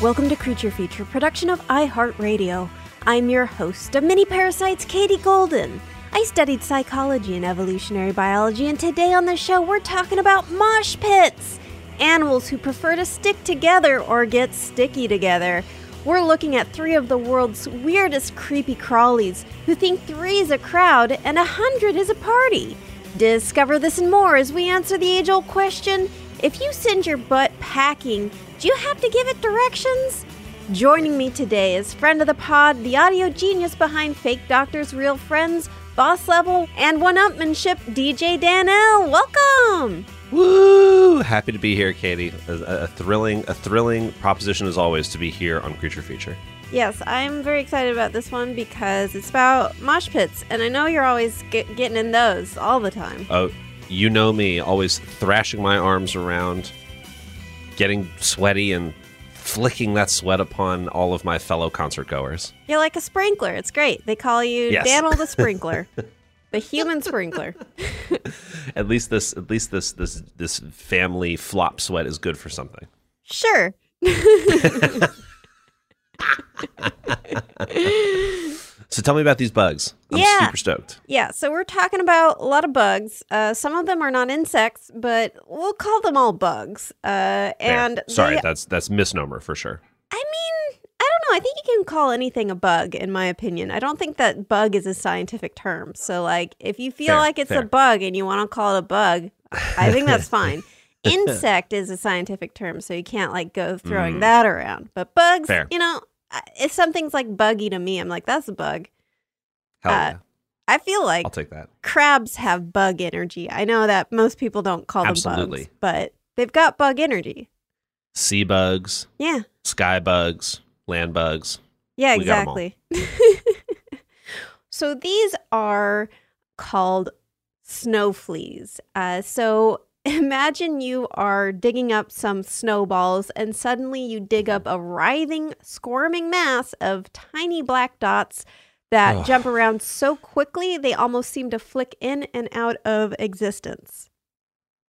Welcome to Creature Feature, production of iHeartRadio. I'm your host of Mini Parasites, Katie Golden. I studied psychology and evolutionary biology, and today on the show we're talking about mosh pits animals who prefer to stick together or get sticky together. We're looking at three of the world's weirdest creepy crawlies who think three is a crowd and a hundred is a party. Discover this and more as we answer the age old question if you send your butt packing, do you have to give it directions? Joining me today is friend of the pod, the audio genius behind Fake Doctors, Real Friends, Boss Level, and One Upmanship, DJ Daniel. Welcome! Woo! Happy to be here, Katie. A, a, thrilling, a thrilling proposition as always to be here on Creature Feature. Yes, I'm very excited about this one because it's about mosh pits, and I know you're always get, getting in those all the time. Oh, you know me, always thrashing my arms around, getting sweaty, and flicking that sweat upon all of my fellow concert goers. You're like a sprinkler. It's great. They call you Yes. Daniel the Sprinkler, the human sprinkler. At least this, at least this, this, this family flop sweat is good for something. Sure. So tell me about these bugs. I'm Yeah. super stoked. Yeah, so we're talking about a lot of bugs. Uh, some of them are not insects, but we'll call them all bugs. Uh, Fair. and sorry, they- that's that's misnomer for sure. I mean, I don't know. I think you can call anything a bug, in my opinion. I don't think that bug is a scientific term. So, like, if you feel Fair, like it's fair. a bug and you want to call it a bug, I think that's fine. Insect is a scientific term, so you can't like go throwing Mm. that around. But bugs, you know, if something's like buggy to me, I'm like, that's a bug. Hell Uh, yeah, I feel like I'll take that. crabs have bug energy. I know that most people don't call them bugs, but they've got bug energy. Sea bugs, Yeah. sky bugs, land bugs. Yeah, We got 'em all. exactly. so these are called snow fleas. Uh, so imagine you are digging up some snowballs and suddenly you dig up a writhing, squirming mass of tiny black dots that Ugh. jump around so quickly they almost seem to flick in and out of existence.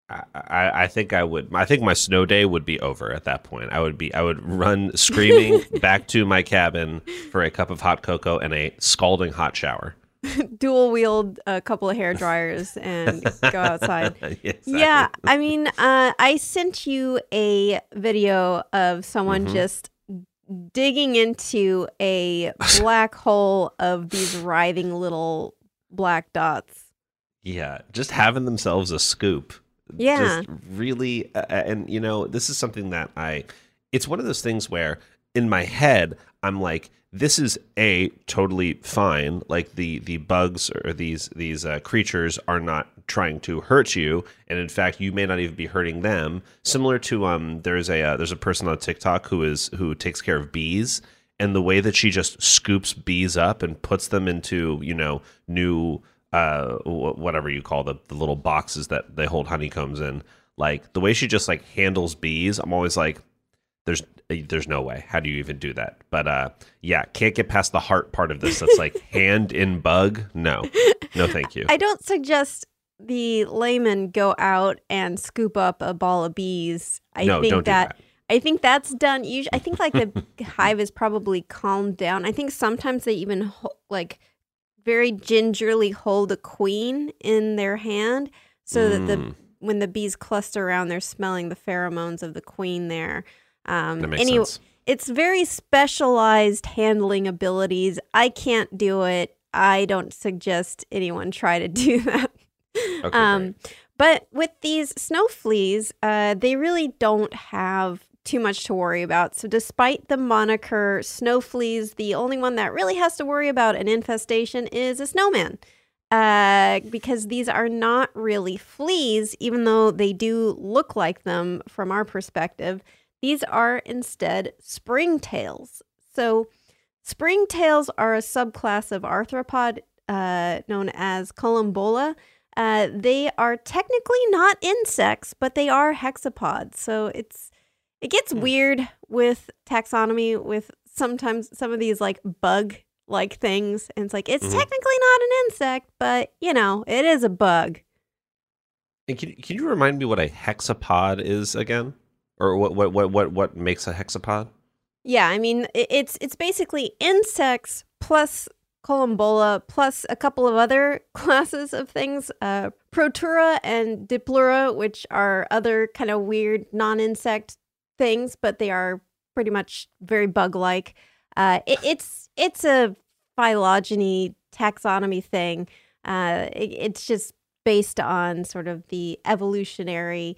I, I, I think I would. I think my snow day would be over at that point. I would be. I would run screaming back to my cabin for a cup of hot cocoa and a scalding hot shower. Dual wield a couple of hair dryers and go outside. Exactly. Yeah, I mean, uh, I sent you a video of someone Mhm. just digging into a black hole of these writhing little black dots. Yeah, just having themselves a scoop. Yeah. Just really, uh, and you know, this is something that I. It's one of those things where in my head, I'm like, this is a totally fine. Like the the bugs or these these uh, creatures are not trying to hurt you, and in fact, you may not even be hurting them. Similar to um, there's a uh, there's a person on TikTok who is who takes care of bees, and the way that she just scoops bees up and puts them into you know new uh whatever you call the the little boxes that they hold honeycombs in. Like the way she just like handles bees, I'm always like, there's there's no way. How do you even do that? But uh, yeah, can't get past the heart part of this. That's like hand in bug. No, no, thank you. I don't suggest the layman go out and scoop up a ball of bees. I No, think don't do that, that. I think that's done. Usually, I think like the hive is probably calmed down. I think sometimes they even ho- like very gingerly hold a queen in their hand so that the Mm. when the bees cluster around, they're smelling the pheromones of the queen there. Um, That makes any- sense. it's very specialized handling abilities. I can't do it. I don't suggest anyone try to do that. Okay, um, but with these snow fleas, uh, they really don't have too much to worry about. So, despite the moniker snow fleas, the only one that really has to worry about an infestation is a snowman. Uh, because these are not really fleas, even though they do look like them from our perspective. These are instead springtails. So, springtails are a subclass of arthropod uh, known as collembola. Uh, they are technically not insects, but they are hexapods. So it's it gets weird with taxonomy with sometimes some of these like bug like things, and it's like it's Mhm. technically not an insect, but you know it is a bug. And can, can you remind me what a hexapod is again, or what what what what what makes a hexapod? Yeah, I mean it's it's basically insects plus collembola plus a couple of other classes of things, uh, Protura and Diplura, which are other kind of weird non-insect things, but they are pretty much very bug-like. Uh, it, it's it's a phylogeny taxonomy thing. Uh, it- it's just based on sort of the evolutionary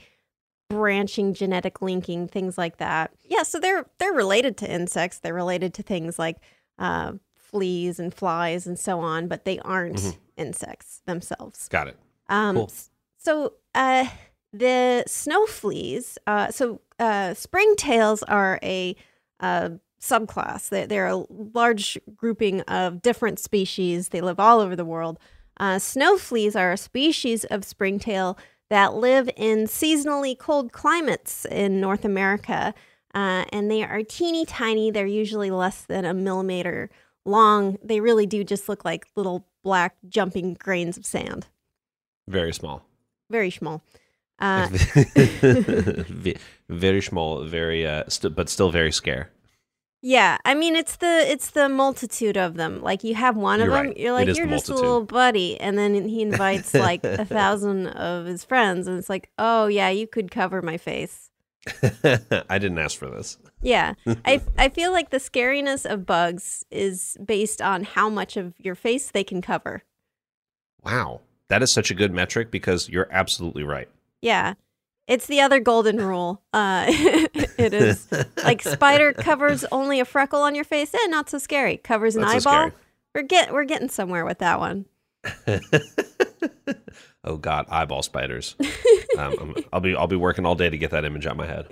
branching genetic linking things like that yeah so they're they're related to insects they're related to things like uh, fleas and flies and so on but they aren't Mhm. insects themselves Got it. um, Cool. so uh, the snow fleas, uh, so uh, springtails are a uh, subclass. They're, they're a large grouping of different species. They live all over the world. Uh, snow fleas are a species of springtail that live in seasonally cold climates in North America. Uh, and they are teeny tiny. They're usually less than a millimeter long. They really do just look like little black jumping grains of sand Very small. very small. Uh, very small, very uh, st- but still very scare. Yeah, I mean it's the it's the multitude of them. Like you have one of You're them, right. you're like you're just a little buddy, and then he invites like a thousand of his friends, and it's like, oh yeah, you could cover my face. I didn't ask for this. Yeah, I I feel like the scariness of bugs is based on how much of your face they can cover. Wow, that is such a good metric because you're absolutely right. Yeah. It's the other golden rule. Uh, it is like spider covers only a freckle on your face. Eh, not so scary. Covers an Not so eyeball. scary. We're get we're getting somewhere with that one. oh God, eyeball spiders. um, I'm- I'll be I'll be working all day to get that image out of my head.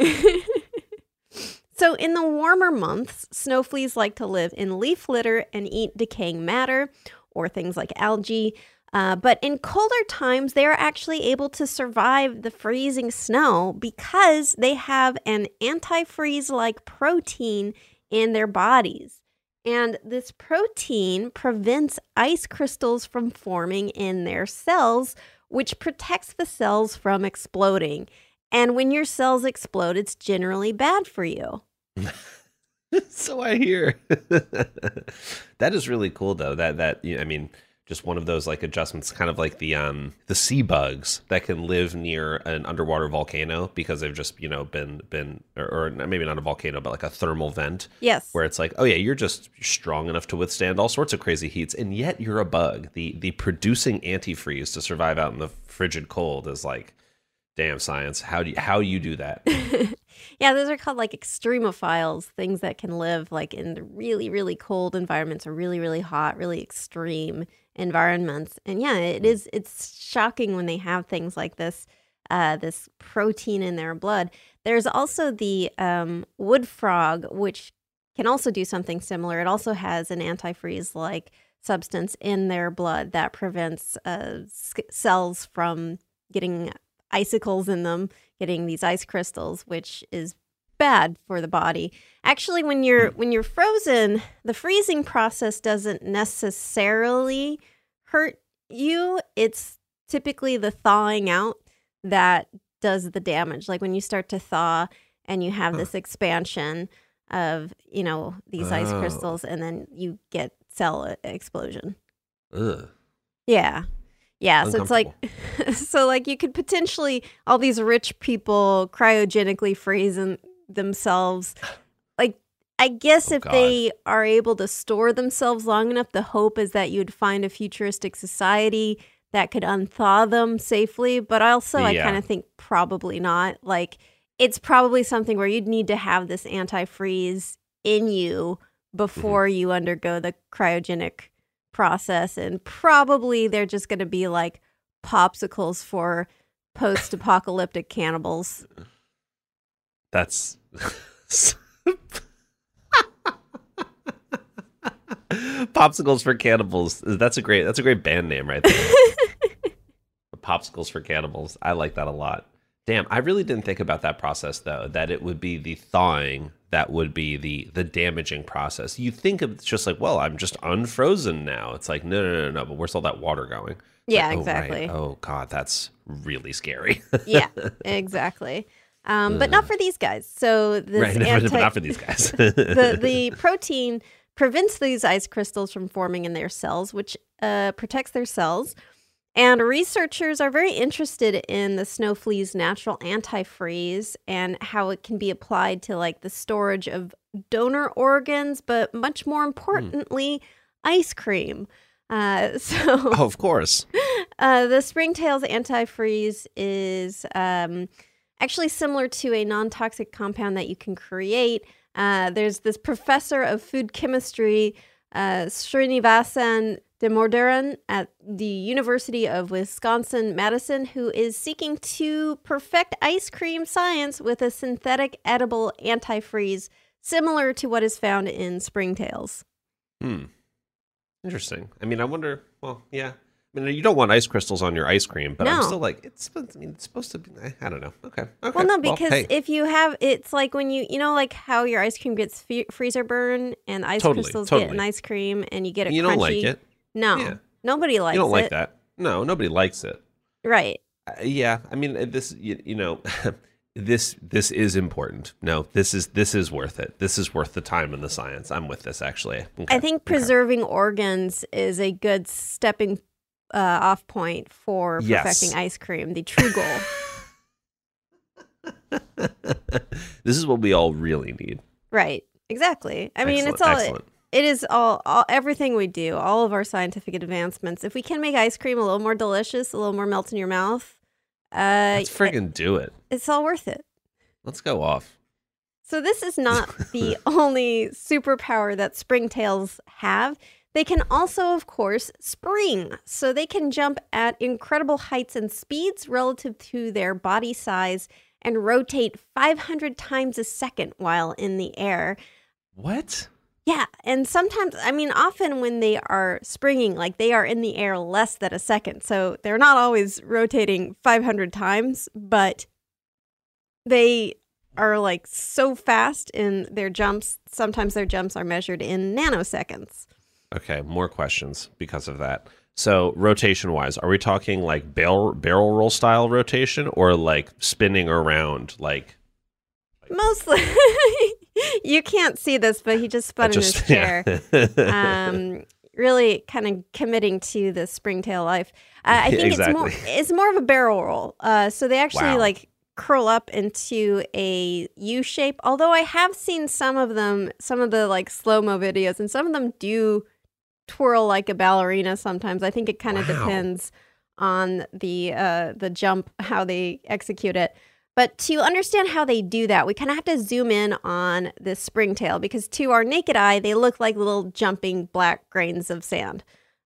So in the warmer months, snow fleas like to live in leaf litter and eat decaying matter or things like algae. Uh, but in colder times, they are actually able to survive the freezing snow because they have an antifreeze like protein in their bodies. And this protein prevents ice crystals from forming in their cells, which protects the cells from exploding. And when your cells explode, it's generally bad for you. so I hear. that is really cool though. That that I mean, just one of those like adjustments, kind of like the um the sea bugs that can live near an underwater volcano because they've just you know been been or, or maybe not a volcano but like a thermal vent Yes. where it's like oh yeah you're just strong enough to withstand all sorts of crazy heats and yet you're a bug. The the producing antifreeze to survive out in the frigid cold is like Damn science. How do you, how you do that? yeah, those are called like extremophiles, things that can live like in the really, really cold environments or really, really hot, really extreme environments. And yeah, it is it's shocking when they have things like this, uh, this protein in their blood. There's also the um, wood frog, which can also do something similar. It also has an antifreeze like substance in their blood that prevents uh, cells from getting icicles in them, getting these ice crystals, which is bad for the body. Actually, when you're hmm. when you're frozen, the freezing process doesn't necessarily hurt you. It's typically the thawing out that does the damage. Like when you start to thaw and you have this expansion of, you know, these ice Oh. crystals and then you get cell e- explosion. Ugh. Yeah. Yeah, so it's like so like you could potentially all these rich people cryogenically freezing themselves. Like I guess Oh, if God. they are able to store themselves long enough, the hope is that you'd find a futuristic society that could unthaw them safely, but also I kind of think probably not. Like it's probably something where you'd need to have this antifreeze in you before Mm-hmm. you undergo the cryogenic process and probably they're just going to be like popsicles for post-apocalyptic cannibals. That's Popsicles for Cannibals. That's a great that's a great band name right there. Popsicles for Cannibals. I like that a lot. Damn, I really didn't think about that process though, that it would be the thawing that would be the the damaging process. You think of it's just like, well, I'm just unfrozen now. It's like, no, no, no, no, but where's all that water going? Yeah, like, oh, right. exactly. Oh god, that's really scary. yeah, exactly. Um, but not for these guys. So this right, anti- but not for these guys. the the protein prevents these ice crystals from forming in their cells, which uh, protects their cells. And researchers are very interested in the snow flea's natural antifreeze and how it can be applied to like the storage of donor organs, but much more importantly, ice cream. Uh, so oh, of course. uh, the Springtails antifreeze is um, actually similar to a non toxic compound that you can create. Uh, there's this professor of food chemistry, uh, Srinivasan Damodaran at the University of Wisconsin Madison, who is seeking to perfect ice cream science with a synthetic edible antifreeze similar to what is found in Springtails. Hmm. Interesting. I mean, I wonder. Well, yeah. I mean, you don't want ice crystals on your ice cream, but I'm still like, it's. supposed- I mean, it's supposed to be. I- don't know. Okay. Okay. Well, no, because hey, if you have, it's like when you, you know, like how your ice cream gets fe- freezer burn and ice Totally, crystals get in ice cream and you get it you crunchy. don't like it. No, Yeah. nobody likes you don't like it. that. No, nobody likes it. Right. Uh, yeah. I mean, uh, this. You, you know. This this is important. No, this is this is worth it. This is worth the time and the science. I'm with this actually. Okay, I think okay. preserving organs is a good stepping uh, off point for Yes. perfecting ice cream, the true goal. this is what we all really need. right. Exactly. I mean, it's all. excellent. It is all, all everything we do, all of our scientific advancements. If we can make ice cream a little more delicious, a little more melt in your mouth, uh, Let's friggin' do it. it's all worth it. Let's go off. So this is not the only superpower that springtails have. They can also, of course, spring. So they can jump at incredible heights and speeds relative to their body size and rotate 500 times a second while in the air. What? Yeah, and sometimes, I mean, often when they are springing, like they are in the air less than a second. So they're not always rotating 500 times, but they are like so fast in their jumps. Sometimes their jumps are measured in nanoseconds. Okay, more questions because of that. So, rotation wise, are we talking like barrel barrel roll style rotation or like spinning around like Mostly, you can't see this, but he just spun in his chair. yeah. um, really kind of committing to the springtail life. Uh, I think it's more it's more of a barrel roll. Uh, so they actually Wow. like curl up into a U shape. Although I have seen some of them, some of the like slow mo videos, and some of them do twirl like a ballerina. Sometimes I think it kind of Wow. depends on the uh, the jump, how they execute it. But to understand how they do that, we kind of have to zoom in on this springtail because to our naked eye, they look like little jumping black grains of sand.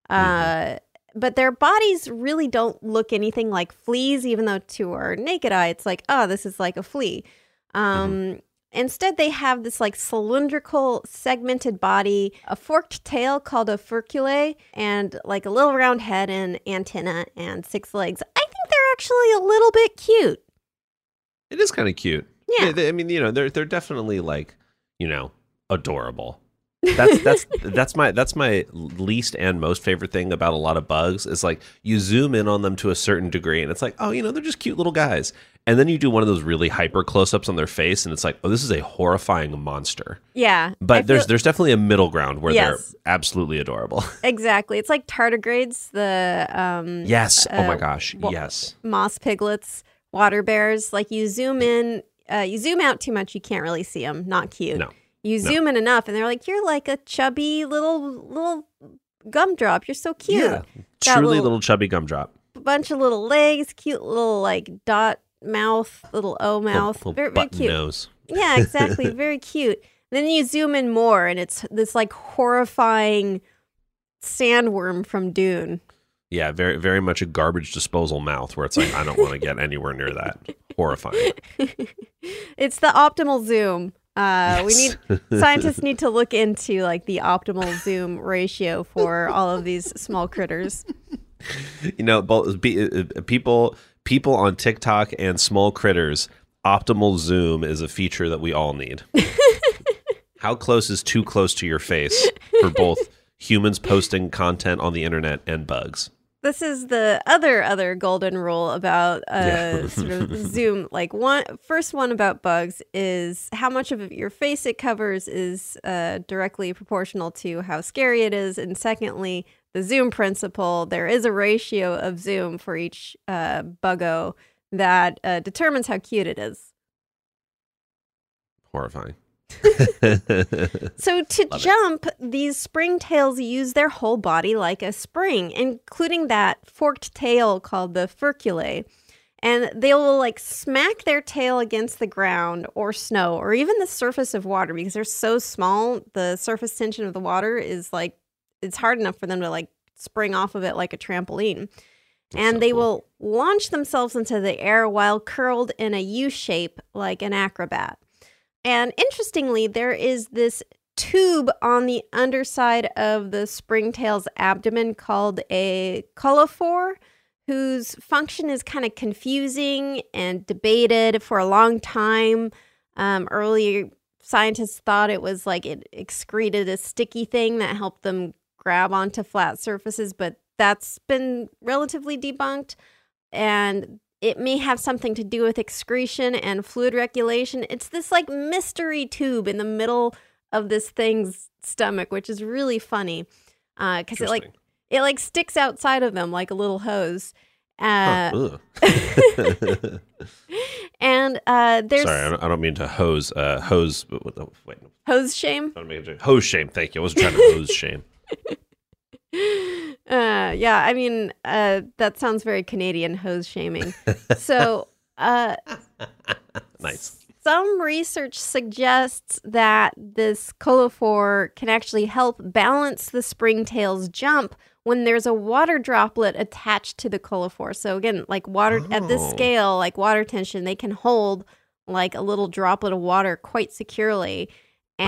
Uh, but their bodies really don't look anything like fleas, even though to our naked eye, it's like, oh, this is like a flea. Um, Instead, they have this like cylindrical, segmented body, a forked tail called a furculae, and like a little round head and antenna and six legs. I think they're actually a little bit cute. It is kind of cute. Yeah. They- they- I mean, you know, they're they're definitely like, you know, adorable. That's that's that's my that's my least and most favorite thing about a lot of bugs is like you zoom in on them to a certain degree and it's like, oh, you know, they're just cute little guys. And then you do one of those really hyper close-ups on their face and it's like, oh, this is a horrifying monster. Yeah. But I there's feel- there's definitely a middle ground where Yes. they're absolutely adorable. exactly. It's like tardigrades, the um, yes. oh my Uh, gosh. yes. moss piglets, water bears. Like you zoom in, uh, you zoom out too much, you can't really see them. Not cute. No. You No. zoom in enough, and they're like, "You're like a chubby little little gumdrop. You're so cute. Yeah. Truly little- little chubby gumdrop. bunch of little legs, cute little like dot mouth, little O mouth. Little, little very, very cute. nose. Yeah, exactly. very cute. Then you zoom in more, and it's this like horrifying sandworm from Dune. Yeah, very very much a garbage disposal mouth where it's like I don't want to get anywhere near that. Horrifying. it's the optimal zoom. Uh, We need scientists need to look into like the optimal zoom ratio for all of these small critters. you know, uh, uh, people people on TikTok and small critters. Optimal zoom is a feature that we all need. How close is too close to your face for both humans posting content on the internet and bugs? This is the other other golden rule about uh, Yeah. sort of zoom. Like one first one about bugs is how much of your face it covers is uh, directly proportional to how scary it is, and secondly, the zoom principle. There is a ratio of zoom for each uh, buggo that uh, determines how cute it is. Horrifying. So to Love it. jump, these springtails use their whole body like a spring, including that forked tail called the furculae. And they will like smack their tail against the ground or snow or even the surface of water because they're so small. The surface tension of the water is like it's hard enough for them to like spring off of it like a trampoline. and so they cool. will launch themselves into the air while curled in a U shape like an acrobat. And interestingly, there is this tube on the underside of the springtail's abdomen called a collophore, whose function is kind of confusing and debated for a long time. Um, early scientists thought it was like it excreted a sticky thing that helped them grab onto flat surfaces, but that's been relatively debunked. And it may have something to do with excretion and fluid regulation. It's this like mystery tube in the middle of this thing's stomach, which is really funny because it like it like sticks outside of them like a little hose. Uh, and uh, there's Sorry, I don't, mean to hose uh, hose. Wait, no, hose shame. I don't mean to hose shame. Thank you. I wasn't trying to hose shame. Uh, yeah, I mean, uh, that sounds very Canadian hose shaming. so, uh, Nice. some research suggests that this collophore can actually help balance the springtail's jump when there's a water droplet attached to the collophore. So again, like water at this Oh. scale, like water tension, they can hold like a little droplet of water quite securely. Wow.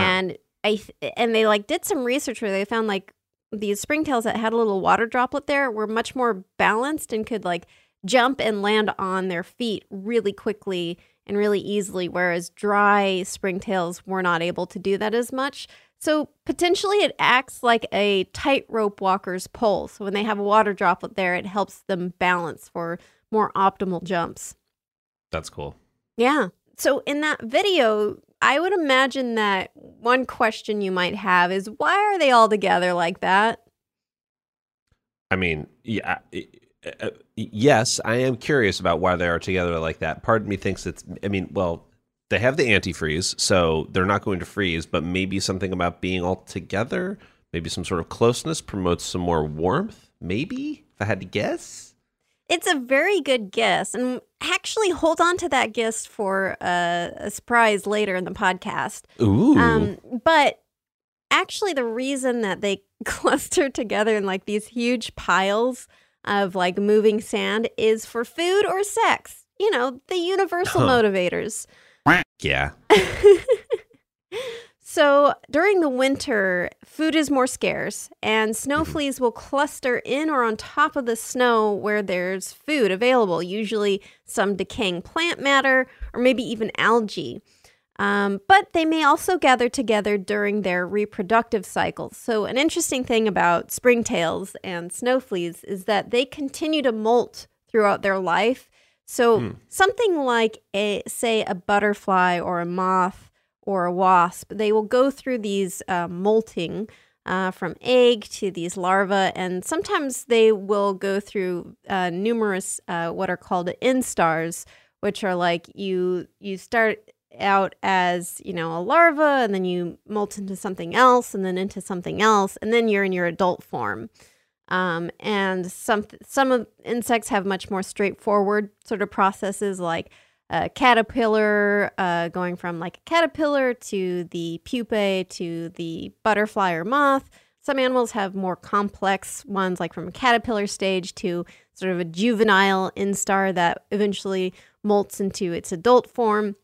And I th- and they like did some research where they found like these springtails that had a little water droplet there were much more balanced and could like jump and land on their feet really quickly and really easily, whereas dry springtails were not able to do that as much. So potentially it acts like a tightrope walker's pole. So when they have a water droplet there, it helps them balance for more optimal jumps. That's cool. Yeah. So in that video, I would imagine that one question you might have is why are they all together like that? I mean, yeah. uh, yes, I am curious about why they are together like that. Part of me thinks it's. I mean, well, they have the antifreeze, so they're not going to freeze. But maybe something about being all together, maybe some sort of closeness promotes some more warmth. Maybe if I had to guess. It's a very good guess. And actually, hold on to that guess for a, a surprise later in the podcast. Ooh. Um, but actually, the reason that they cluster together in like these huge piles of like moving sand is for food or sex. You know, the universal Huh. motivators. yeah. So during the winter, food is more scarce, and snow fleas will cluster in or on top of the snow where there's food available, usually some decaying plant matter or maybe even algae. Um, but they may also gather together during their reproductive cycles. So, an interesting thing about springtails and snow fleas is that they continue to molt throughout their life. So, something like a say a butterfly or a moth or a wasp, they will go through these uh, molting uh, from egg to these larvae, and sometimes they will go through uh, numerous uh, what are called instars, which are like you you start out as you know a larva, and then you molt into something else, and then into something else, and then you're in your adult form. Um, and some some of insects have much more straightforward sort of processes, like a caterpillar uh, going from like a caterpillar to the pupae to the butterfly or moth. Some animals have more complex ones, like from a caterpillar stage to sort of a juvenile instar that eventually molts into its adult form.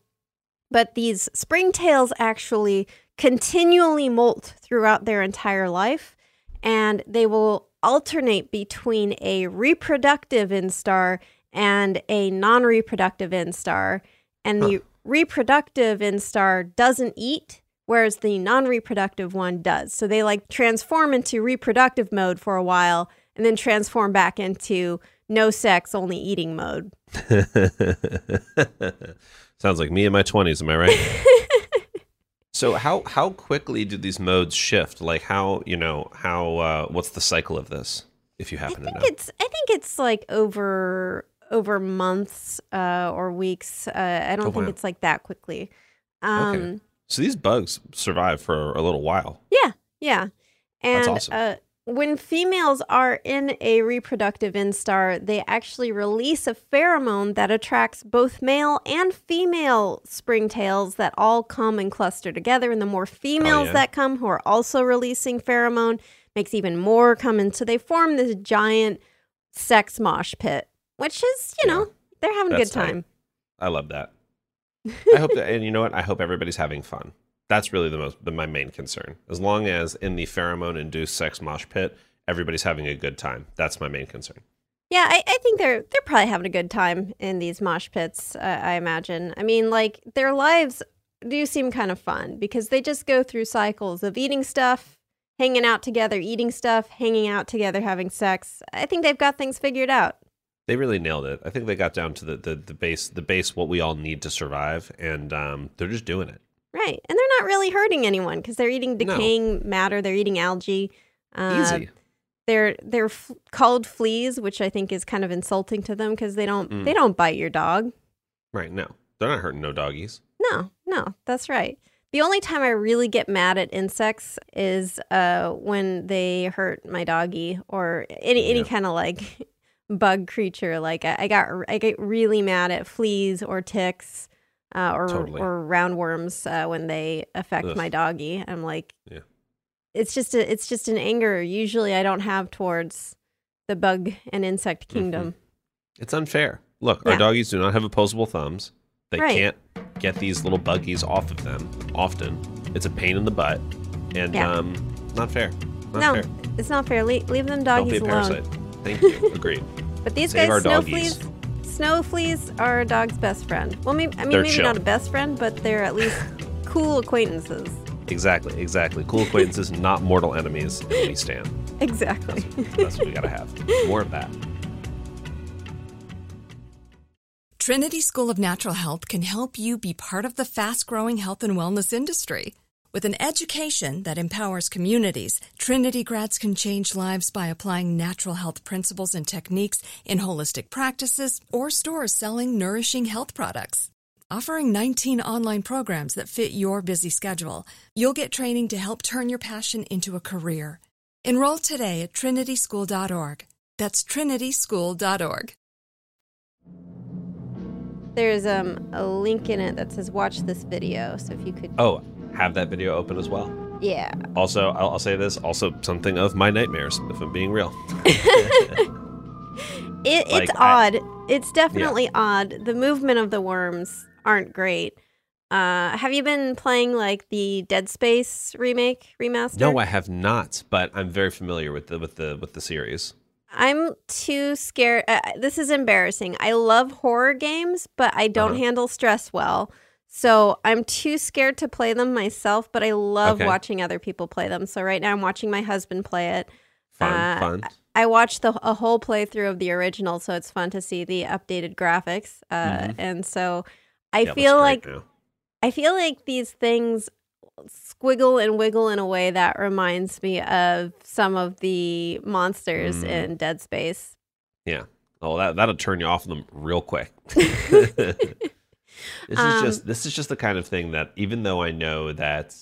But these springtails actually continually molt throughout their entire life, and they will alternate between a reproductive instar and a non reproductive instar. And the reproductive instar doesn't eat, whereas the non reproductive one does. So they like transform into reproductive mode for a while and then transform back into no sex, only eating mode. Sounds like me in my 20s, am I right? so how how quickly do these modes shift? Like how, you know, how uh what's the cycle of this if you I happen to know? it's I think it's like over over months uh, or weeks. Uh, I don't Oh, think wow. it's like that quickly. Um, So these bugs survive for a little while. Yeah, yeah. And awesome. uh, when females are in a reproductive instar, they actually release a pheromone that attracts both male and female springtails that all come and cluster together. And the more females Oh, yeah? that come who are also releasing pheromone makes even more come in. So they form this giant sex mosh pit, which is, you Yeah. know, they're having a That's good tight. time. I love that. I hope that, and you know what? I hope everybody's having fun. That's really the most, the, my main concern. As long as in the pheromone induced sex mosh pit, everybody's having a good time. That's my main concern. Yeah, I, I think they're they're probably having a good time in these mosh pits. Uh, I imagine. I mean, like their lives do seem kind of fun because they just go through cycles of eating stuff, hanging out together, eating stuff, hanging out together, having sex. I think they've got things figured out. They really nailed it. I think they got down to the, the, the base, the base, what we all need to survive, and um, they're just doing it. Right, and they're not really hurting anyone because they're eating No. decaying matter. They're eating algae. Uh, Easy. They're they're f- called fleas, which I think is kind of insulting to them because they don't Mm. they don't bite your dog. Right. No, they're not hurting no doggies. No, no, that's right. The only time I really get mad at insects is uh, when they hurt my doggy or any any Yeah. kind of like bug creature. Like I, I got I get really mad at fleas or ticks uh, or Totally. or roundworms uh, when they affect Ugh. my doggy. I'm like, Yeah. it's just a it's just an anger. Usually I don't have towards the bug and insect Mm-hmm. kingdom. It's unfair. Look, our doggies do not have opposable thumbs. They Right. can't get these little buggies off of them often. It's a pain in the butt, and Yeah. um, not fair. Not no, fair. it's not fair. Le- leave them doggies alone. Parasite. Thank you. Agreed. But these Save our guys, snow doggies. fleas, snow fleas are a dog's best friend. Well, maybe, I mean, They're maybe chill. not a best friend, but they're at least cool acquaintances. Exactly. Exactly. Cool acquaintances, not mortal enemies, and we stand. Exactly. That's what we gotta have. More of that. Trinity School of Natural Health can help you be part of the fast growing health and wellness industry. With an education that empowers communities, Trinity grads can change lives by applying natural health principles and techniques in holistic practices or stores selling nourishing health products. Offering 19 online programs that fit your busy schedule, you'll get training to help turn your passion into a career. Enroll today at trinityschool.org. That's trinityschool.org. there's um a link in it that says watch this video. So if you could, Oh, have that video open as well. yeah, Also, I'll, I'll say this. Also, something of my nightmares, if I'm being real. it, Like, it's I- odd. It's definitely odd. The movement of the worms aren't great. Uh, have you been playing like the Dead Space remake remaster? No, I have not, but I'm very familiar with the with the with the series. I'm too scared. Uh, this is embarrassing. I love horror games, but I don't Uh-huh. handle stress well. So I'm too scared to play them myself, but I love Okay. watching other people play them. So right now I'm watching my husband play it. Fun, Uh, fun. I watched the a whole playthrough of the original, so it's fun to see the updated graphics. Uh, Mhm. And so I Yeah, feel like now. I feel like these things squiggle and wiggle in a way that reminds me of some of the monsters Mm. in Dead Space. Yeah. Oh, that that'll turn you off of them real quick. this is Um, just this is just the kind of thing that even though I know that,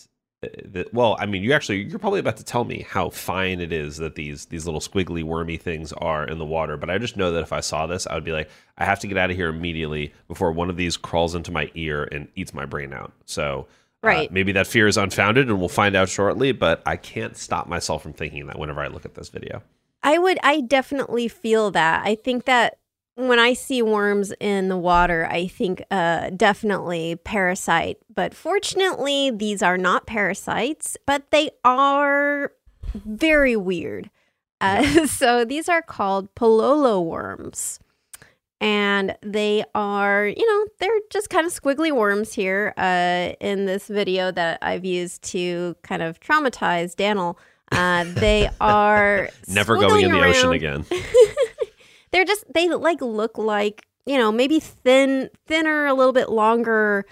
uh, that well, I mean, you actually you're probably about to tell me how fine it is that these these little squiggly wormy things are in the water, but I just know that if I saw this, I would be like, I have to get out of here immediately before one of these crawls into my ear and eats my brain out. So. uh, Right. maybe that fear is unfounded and we'll find out shortly, but I can't stop myself from thinking that whenever I look at this video. I would, I definitely feel that. I think that when I see worms in the water, I think uh, definitely parasite. But fortunately, these are not parasites, but they are very weird. Uh, so these are called palolo worms. And they are, you know, they're just kind of squiggly worms here uh, in this video that I've used to kind of traumatize Daniel. Uh, they are Never going in the swiggling ocean again. They're just they like look like you know maybe thin, thinner, a little bit longer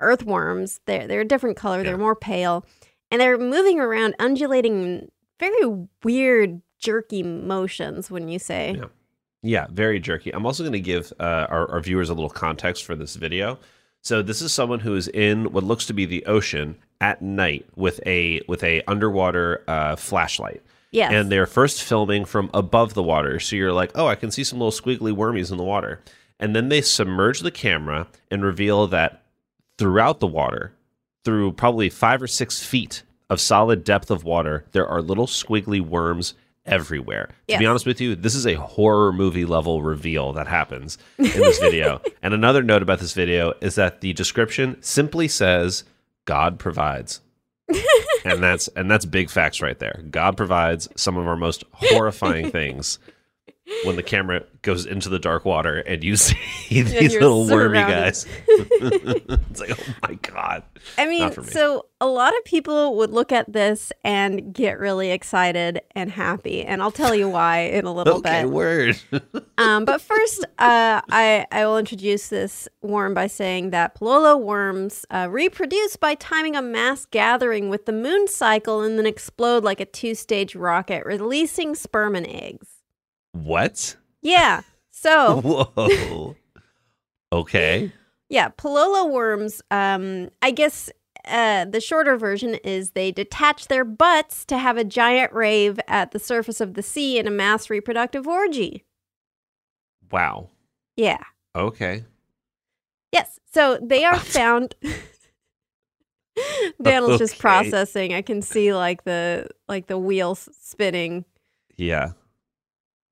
earthworms. They're they're a different color. Yeah. They're more pale, and they're moving around, undulating, very weird, jerky motions. When you say, Yeah. Yeah, very jerky. I'm also going to give uh, our, our viewers a little context for this video. So this is someone who is in what looks to be the ocean at night with a with a underwater uh, flashlight, yes, and they're first filming from above the water. So you're like, oh, I can see some little squiggly wormies in the water, and then they submerge the camera and reveal that throughout the water, through probably five or six feet of solid depth of water, there are little squiggly worms everywhere. To be honest with you, this is a horror movie level reveal that happens in this video. and another note about this video is that the description simply says God provides. and that's and that's big facts right there. God provides some of our most horrifying things when the camera goes into the dark water and you see these little wormy guys. it's like, oh my god. I mean, me. so a lot of people would look at this and get really excited and happy, and I'll tell you why in a little Okay, bit. word. Um, but first, uh, I, I will introduce this worm by saying that Palolo worms uh, reproduce by timing a mass gathering with the moon cycle and then explode like a two stage rocket, releasing sperm and eggs. What? Yeah. So, Whoa. okay. yeah, Palolo worms, um, I guess uh, the shorter version is they detach their butts to have a giant rave at the surface of the sea in a mass reproductive orgy. Wow. Yeah. Okay. Yes. So they are found. Daniel's just processing. I can see like the like the wheels spinning. Yeah.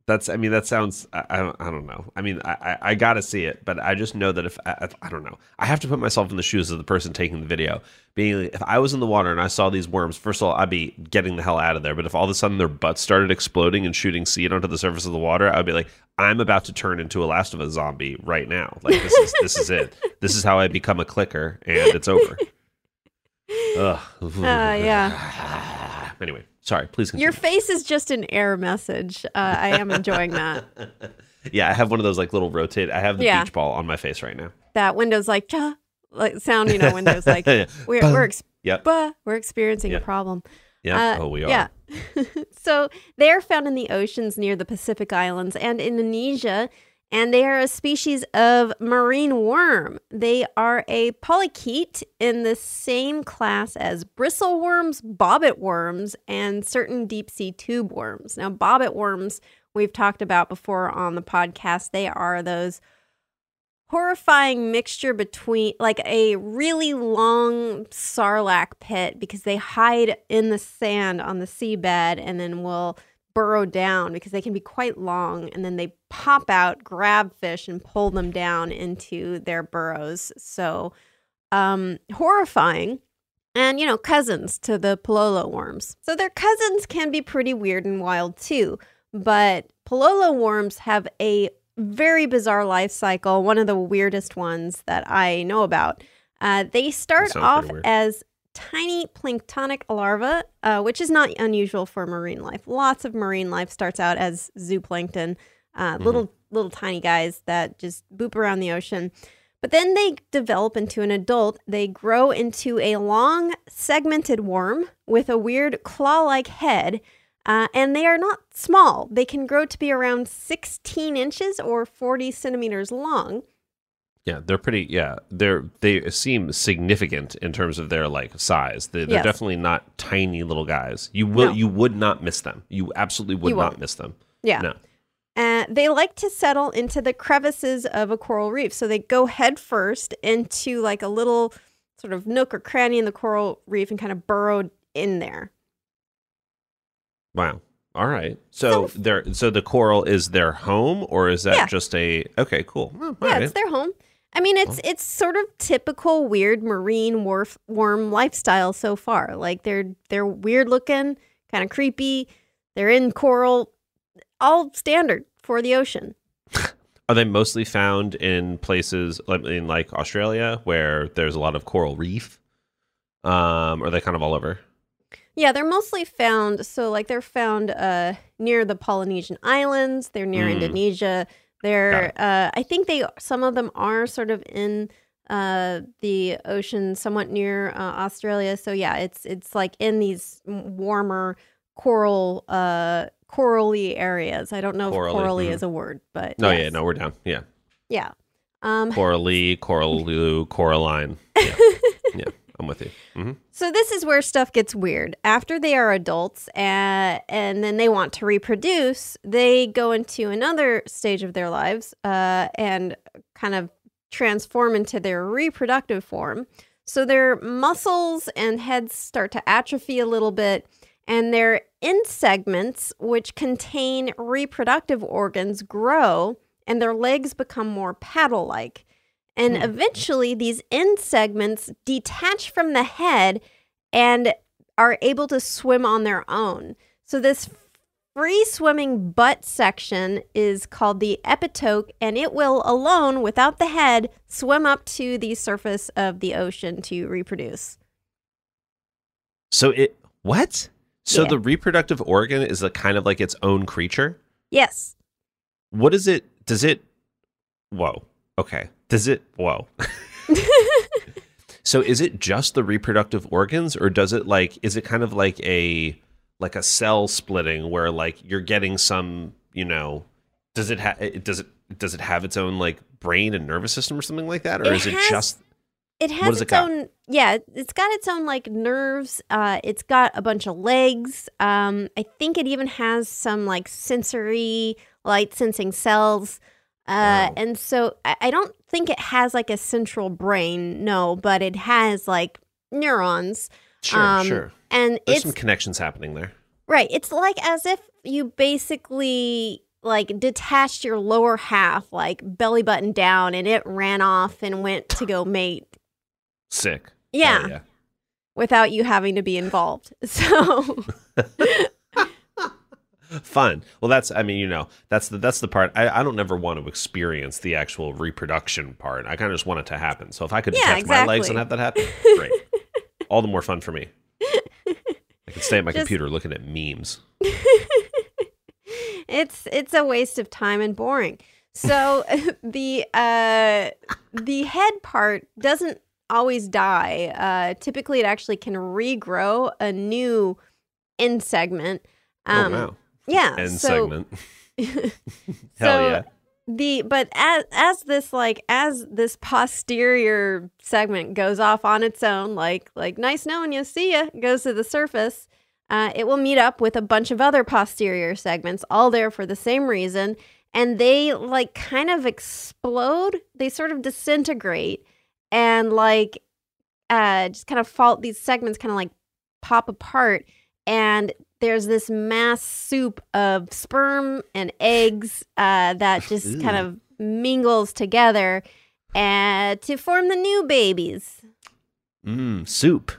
That's. I mean, that sounds. I. I, don't, I don't know. I mean, I, I. I gotta see it, but I just know that if I, I don't know, I have to put myself in the shoes of the person taking the video. Being, if I was in the water and I saw these worms, first of all, I'd be getting the hell out of there. But if all of a sudden their butts started exploding and shooting seed onto the surface of the water, I'd be like, I'm about to turn into a Last of Us zombie right now. Like this is this is it. This is how I become a clicker, and it's over. Ugh. Uh, yeah. Anyway, sorry. Please continue. Your face is just an air message. Uh, I am enjoying that. Yeah, I have one of those like little rotate. I have the Yeah. beach ball on my face right now. That Windows like cha like sound. You know, Windows like we're we're ex- Yep. bah, we're experiencing Yeah. a problem. Yeah. Uh, oh, we are. Yeah. so they're found in the oceans near the Pacific Islands and Indonesia, and they are a species of marine worm. They are a polychaete in the same class as bristle worms, bobbit worms, and certain deep sea tube worms. Now, bobbit worms we've talked about before on the podcast. They are those horrifying mixture between like a really long sarlacc pit because they hide in the sand on the seabed and then will burrow down because they can be quite long and then they pop out, grab fish and pull them down into their burrows. So um horrifying and you know cousins to the palolo worms. So their cousins can be pretty weird and wild too, but palolo worms have a very bizarre life cycle, one of the weirdest ones that I know about. Uh, they start off as tiny planktonic larvae, uh, which is not unusual for marine life. Lots of marine life starts out as zooplankton, uh, Mm-hmm. little little tiny guys that just boop around the ocean. But then they develop into an adult. They grow into a long, segmented worm with a weird claw-like head. Uh, and they are not small. They can grow to be around 16 inches or 40 centimeters long. Yeah, they're pretty. Yeah, they're they seem significant in terms of their like size. They, they're Yes. definitely not tiny little guys. You will No. you would not miss them. You absolutely would You not miss them. Yeah. No. Uh, they like to settle into the crevices of a coral reef. So they go head first into like a little sort of nook or cranny in the coral reef and kind of burrow in there. Wow. All right. So they're so the coral is their home, or is that Yeah. just a okay? Cool. Oh, yeah, right. it's their home. I mean, it's it's sort of typical weird marine wharf, worm lifestyle so far. Like they're they're weird looking, kind of creepy. They're in coral, all standard for the ocean. Are they mostly found in places like in like Australia where there's a lot of coral reef? Um, are they kind of all over? Yeah, they're mostly found. So, like, they're found uh, near the Polynesian Islands. They're near Mm. Indonesia. They're, uh, I think they, some of them are sort of in uh, the ocean, somewhat near uh, Australia. So, yeah, it's it's like in these warmer coral, uh, corally areas. I don't know Corally, if corally mhm. is a word, but No, yeah, no, we're down. Yeah, yeah. Um, corally, coralu, coraline. Yeah, yeah, I'm with you. hmm So this is where stuff gets weird. After they are adults uh, and then they want to reproduce, they go into another stage of their lives uh, and kind of transform into their reproductive form. So their muscles and heads start to atrophy a little bit, and their end segments, which contain reproductive organs, grow, and their legs become more paddle like. And mm. eventually, these end segments detach from the head and are able to swim on their own. So, this free swimming butt section is called the epitoke, and it will alone, without the head, swim up to the surface of the ocean to reproduce. So it what? So Yeah. the reproductive organ is a kind of like its own creature. Yes. What is it? Does it? Whoa. Okay. Does it? Whoa. so is it just the reproductive organs, or does it like? Is it kind of like a like a cell splitting where like you're getting some? You know, does it have? Does it? Does it have its own like brain and nervous system or something like that, or It is it just? It has does it its own, yeah, it's got its own like nerves. Uh, it's got a bunch of legs. Um, I think it even has some like sensory light sensing cells. Uh, Wow. and so I, I don't think it has like a central brain, no, but it has like neurons. Sure, Um, sure. And There's it's some connections happening there. Right. It's like as if you basically like detached your lower half, like belly button down, and it ran off and went to go mate Sick. Yeah. Hell yeah. without you having to be involved. So fun. Well that's i mean you know that's the that's the part. I, I don't never want to experience the actual reproduction part. I kind of just want it to happen. So if i could Yeah, detach my legs and have that happen great. All the more fun for me. I can stay at my Just- computer looking at memes. It's it's a waste of time and boring. So the uh the head part doesn't always die. Uh typically it actually can regrow a new end segment. Um oh wow yeah. end so, segment so yeah the but as as this like as this posterior segment goes off on its own like like nice knowing you see ya goes to the surface uh, it will meet up with a bunch of other posterior segments all there for the same reason and they like kind of explode. They sort of disintegrate and like uh just kind of fall these segments kind of like pop apart and there's this mass soup of sperm and eggs uh, that just kind of mingles together uh, to form the new babies. Mmm, soup.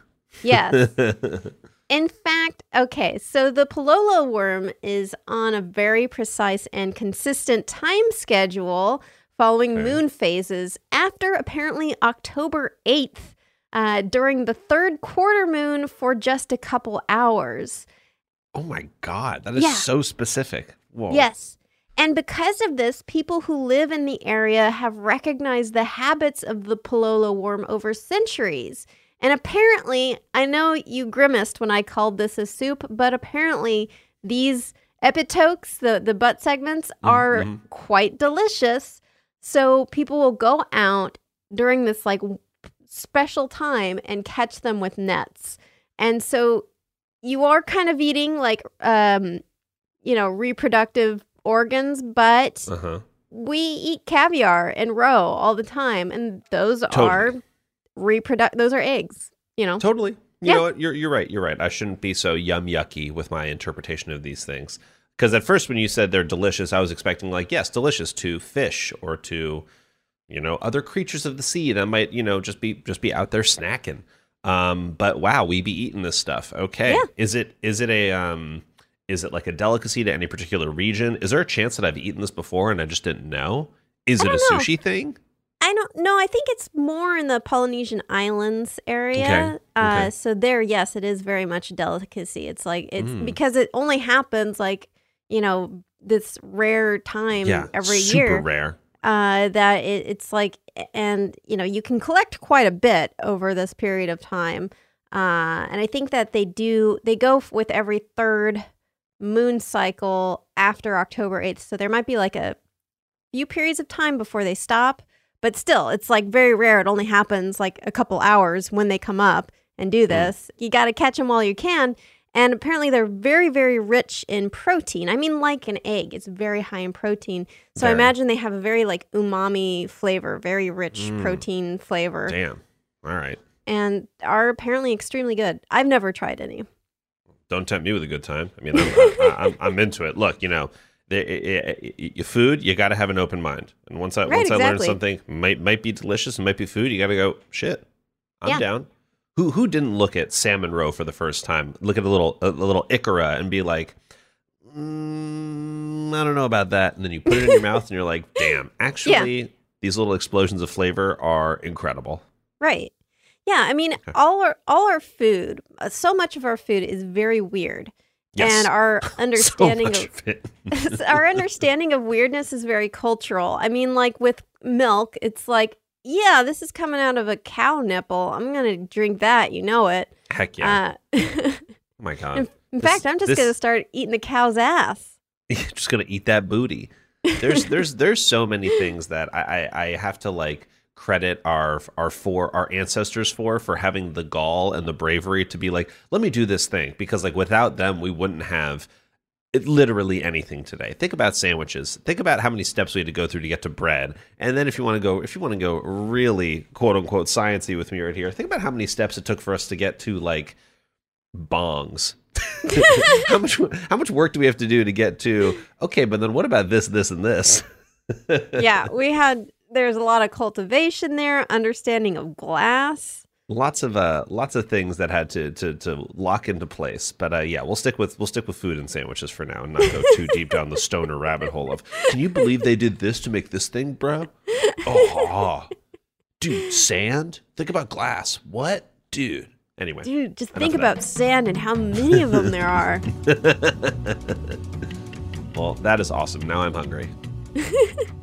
Yes. In fact, okay, so the Palolo worm is on a very precise and consistent time schedule following moon phases after apparently October 8th uh, during the third quarter moon for just a couple hours. Oh my god, that is Yeah. so specific. Whoa. Yes. And because of this, people who live in the area have recognized the habits of the Palolo worm over centuries. And apparently, I know you grimaced when I called this a soup, but apparently these epitokes, the, the butt segments, are Mhm. quite delicious. So people will go out during this like special time and catch them with nets. And so you are kind of eating like um you know, reproductive organs, but Uh huh. we eat caviar and roe all the time, and those Totally. are reproduct. Those are eggs. You know. Totally. You Yeah. know what? You're you're right. You're right. I shouldn't be so yum yucky with my interpretation of these things. Because at first, when you said they're delicious, I was expecting like, yes, delicious to fish or to, you know, other creatures of the sea that might, you know, just be just be out there snacking. Um, but wow, we be eating this stuff. Okay, Yeah. is it is it a um, is it like a delicacy to any particular region? Is there a chance that I've eaten this before and I just didn't know? Is I it a know. sushi thing? I don't know. I think it's more in the Polynesian islands area. Okay, Uh, okay. so there, yes, it is very much a delicacy. It's like it's Mm. because it only happens like you know this rare time yeah, every super year. Super rare. Uh, that it, it's like, and you know, you can collect quite a bit over this period of time. Uh, and I think that they do, they go with every third moon cycle after October 8th. So there might be like a few periods of time before they stop, but still, it's like very rare. It only happens like a couple hours when they come up and do this. You got to catch them while you can. And apparently, they're very, very rich in protein. I mean, like an egg, it's very high in protein. So I imagine they have a very like umami flavor, very rich Mm. protein flavor, Damn. All right. and are apparently extremely good. I've never tried any. don't tempt me with a good time. I mean, I'm, I, I'm, I'm into it. Look, you know, your food, you got to have an open mind. And once I Right, once I learn something might might be delicious and might be food, you got to go shit. I'm Yeah. down. Who who didn't look at salmon roe for the first time? Look at a little a, little ikura and be like, mm, I don't know about that. And then you put it in your mouth and you're like, damn, actually, these little explosions of flavor are incredible. Right. Yeah, I mean, all our all our food, uh, so much of our food is very weird, Yes. and our understanding much of our understanding of weirdness is very cultural. I mean, like with milk, it's like, yeah, this is coming out of a cow nipple. I'm gonna drink that. You know it. Heck yeah. Uh, oh my god. in in This- fact, I'm just this- gonna start eating the cow's ass. You're just gonna eat that booty. There's there's there's so many things that I, I, I have to like credit our our for our ancestors for for having the gall and the bravery to be like, let me do this thing because like without them we wouldn't have it, literally anything today. Think about sandwiches. Think about how many steps we had to go through to get to bread. And then if you want to go if you want to go really quote unquote sciencey with me right here, think about how many steps it took for us to get to like bongs. how much how much work do we have to do to get to okay, but then what about this, this, and this? yeah, we had. There's a lot of cultivation there, understanding of glass. Lots of uh lots of things that had to to to lock into place. But uh yeah, we'll stick with we'll stick with food and sandwiches for now and not go too deep down the stoner rabbit hole of can you believe they did this to make this thing, bro? Oh dude, sand? Think about glass. What? Dude. Anyway. Dude, just think of that. about sand and how many of them there are. Well, that is awesome. Now I'm hungry.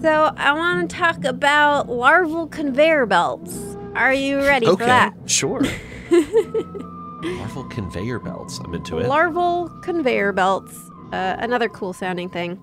So, I want to talk about larval conveyor belts. Are you ready okay, for that? sure. Larval conveyor belts. I'm into it. Larval conveyor belts. Uh, another cool sounding thing.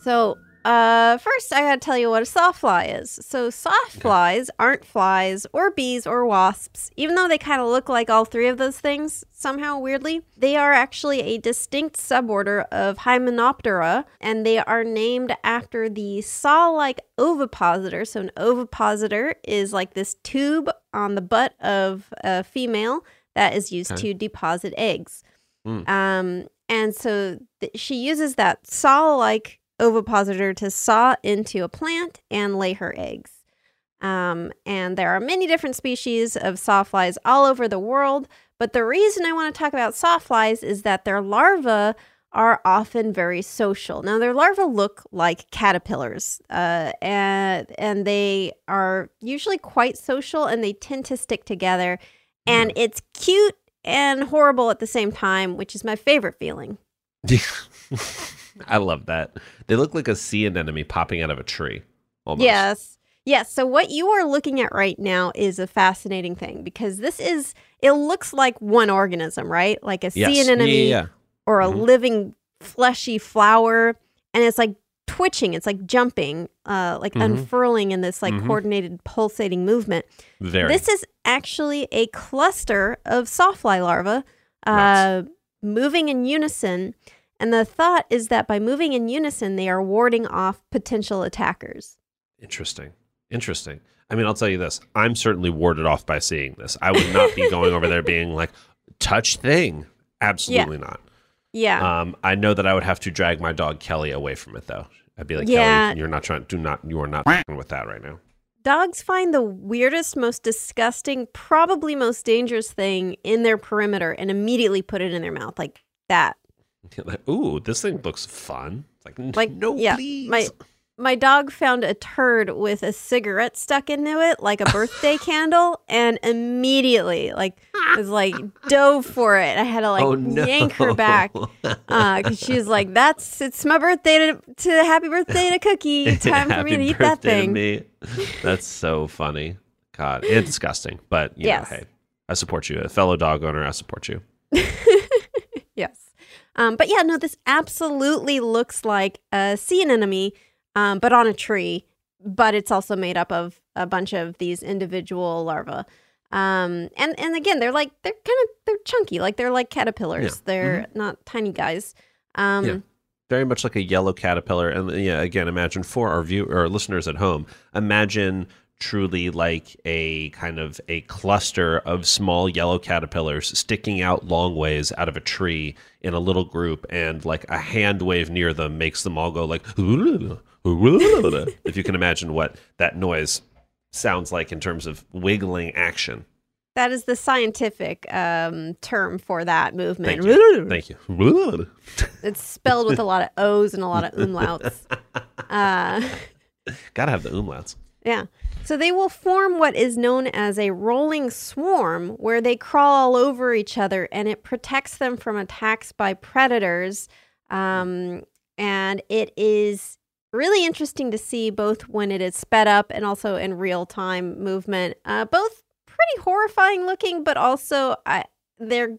So, uh, first, I gotta tell you what a sawfly is. So, sawflies aren't flies or bees or wasps, even though they kind of look like all three of those things somehow weirdly. They are actually a distinct suborder of Hymenoptera, and they are named after the saw like ovipositor. So, an ovipositor is like this tube on the butt of a female that is used Okay. to deposit eggs. Mm. Um, and so th- she uses that saw like ovipositor to saw into a plant and lay her eggs. Um, and there are many different species of sawflies all over the world. But the reason I want to talk about sawflies is that their larvae are often very social. Now, their larvae look like caterpillars, uh, and and they are usually quite social, and they tend to stick together. And it's cute and horrible at the same time, which is my favorite feeling. I love that. They look like a sea anemone popping out of a tree. Almost. Yes. Yes. So what you are looking at right now is a fascinating thing because this is it looks like one organism, right? Like a Yes. sea anemone yeah, yeah. or a Mhm. living fleshy flower and it's like twitching, it's like jumping, uh like Mhm. unfurling in this like Mhm. coordinated pulsating movement. Very. This is actually a cluster of sawfly larvae uh, moving in unison. And the thought is that by moving in unison, they are warding off potential attackers. Interesting. Interesting. I mean, I'll tell you this. I'm certainly warded off by seeing this. I would not be going over there being like, touch thing. Absolutely not. Yeah. Um, I know that I would have to drag my dog Kelly away from it though. I'd be like, Yeah. Kelly, you're not trying do not you are not with that right now. Dogs find the weirdest, most disgusting, probably most dangerous thing in their perimeter and immediately put it in their mouth like that. Like, Ooh, this thing looks fun. It's like, Like no, yeah, please. my my dog found a turd with a cigarette stuck into it, like a birthday candle, and immediately like was like dove for it. I had to like oh no. yank her back uh, because she was like, "That's it's my birthday to, to happy birthday to Cookie. Time for me to eat that thing." That's so funny. God, it's disgusting. But you Yes. know, hey, I support you. A fellow dog owner, I support you. Yes. Um, but yeah, no, this absolutely looks like a sea anemone, um, but on a tree. But it's also made up of a bunch of these individual larvae. Um, and and again, they're like they're kind of they're chunky, like they're like caterpillars. Yeah. Mm-hmm. They're not tiny guys. Um, Yeah. very much like a yellow caterpillar. And yeah, again, imagine for our view or listeners at home, imagine truly like a kind of a cluster of small yellow caterpillars sticking out long ways out of a tree in a little group and like a hand wave near them makes them all go like if you can imagine what that noise sounds like in terms of wiggling action That is the scientific um, term for that movement. Thank you. thank you It's spelled with a lot of O's and a lot of umlauts. Uh, gotta have the umlauts Yeah. So they will form what is known as a rolling swarm where they crawl all over each other and it protects them from attacks by predators. Um, and it is really interesting to see both when it is sped up and also in real time movement. Uh, both pretty horrifying looking, but also I, they're.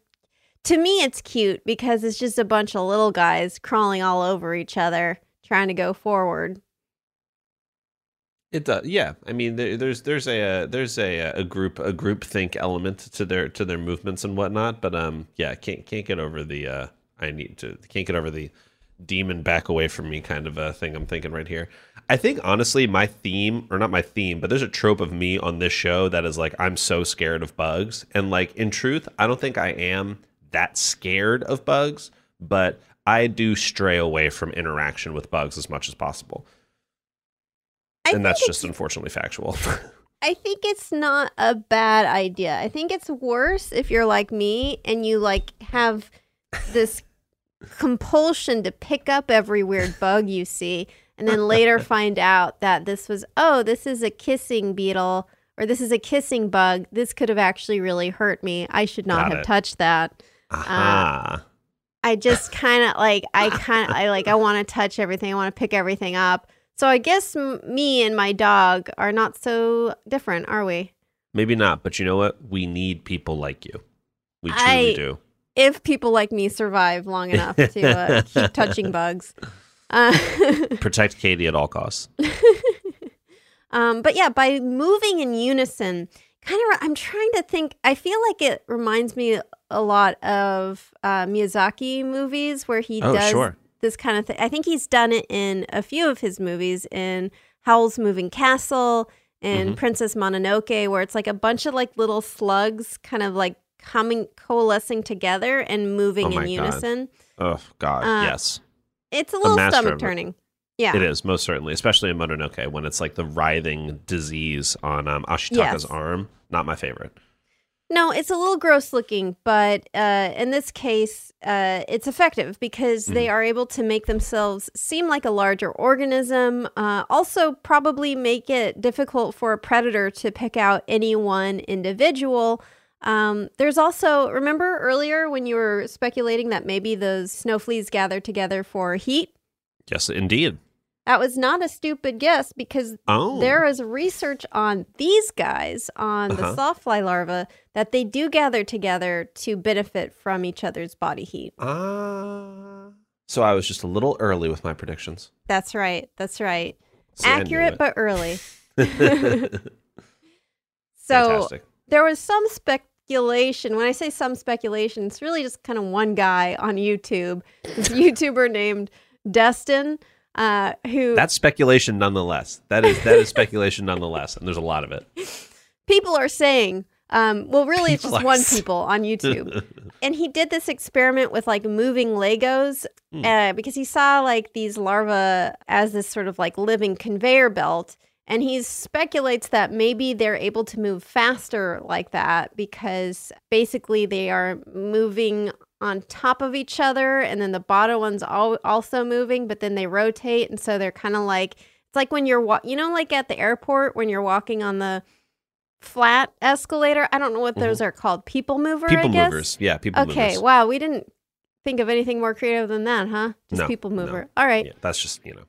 To me, it's cute because it's just a bunch of little guys crawling all over each other, trying to go forward. It does, yeah. I mean, there, there's there's a uh, there's a a group a group think element to their to their movements and whatnot, but um, yeah, can't can't get over the uh, I need to can't get over the demon back away from me kind of a thing. I'm thinking right here. I think honestly, my theme or not my theme, but there's a trope of me on this show that is like I'm so scared of bugs, and like in truth, I don't think I am that scared of bugs, but I do stray away from interaction with bugs as much as possible I and that's just unfortunately factual. I think it's not a bad idea. I think it's worse if you're like me and you like have this compulsion to pick up every weird bug you see and then later find out that this was oh, this is a kissing beetle or this is a kissing bug. This could have actually really hurt me. I should not Got have it. touched that. Aha. Uh, I just kind of like I kind of I like I want to touch everything. I want to pick everything up. So I guess m- me and my dog are not so different, are we? Maybe not, but you know what? We need people like you. We truly I- do. If people like me survive long enough to uh, keep touching bugs. Uh, Protect Katie at all costs. um, but yeah, by moving in unison, kind of, I'm trying to think. I feel like it reminds me a lot of uh, Miyazaki movies where he Oh, does sure. This kind of thing. I think he's done it in a few of his movies in Howl's Moving Castle and Mm-hmm. Princess Mononoke, where it's like a bunch of like little slugs kind of like coming, coalescing together and moving Oh in God. unison. Oh God, Uh, yes, It's a little stomach turning. Yeah. it is most certainly, especially in Mononoke when it's like the writhing disease on um, Ashitaka's Yes. arm. Not my favorite. No, it's a little gross looking, but uh, in this case, uh, it's effective because Mm-hmm. they are able to make themselves seem like a larger organism. Uh, also, probably make it difficult for a predator to pick out any one individual. Um, there's also, remember earlier when you were speculating that maybe those snow fleas gather together for heat? Yes, indeed. That was not a stupid guess because Oh, there is research on these guys, on the Uh-huh. sawfly larvae, that they do gather together to benefit from each other's body heat. Ah. so I was just a little early with my predictions. That's right. That's right. See, Accurate, but early. So Fantastic. there was some speculation. When I say some speculation, it's really just kind of one guy on YouTube, this YouTuber named Destin, uh, who That's speculation, nonetheless. That is that is speculation, nonetheless, and there's a lot of it. people are saying um, well really it's just one people on youtube and he did this experiment with like moving legos Hmm. uh, because he saw like these larvae as this sort of like living conveyor belt and he speculates that maybe they're able to move faster like that because basically they are moving on top of each other and then the bottom one's all, also moving but then they rotate and so they're kind of like it's like when you're wa- you know like at the airport when you're walking on the flat escalator i don't know what those are called people mover I Mm-hmm. People movers. Yeah, people movers. okay movers. wow we didn't think of anything more creative than that huh just No, people no. mover all right Yeah, that's just, you know.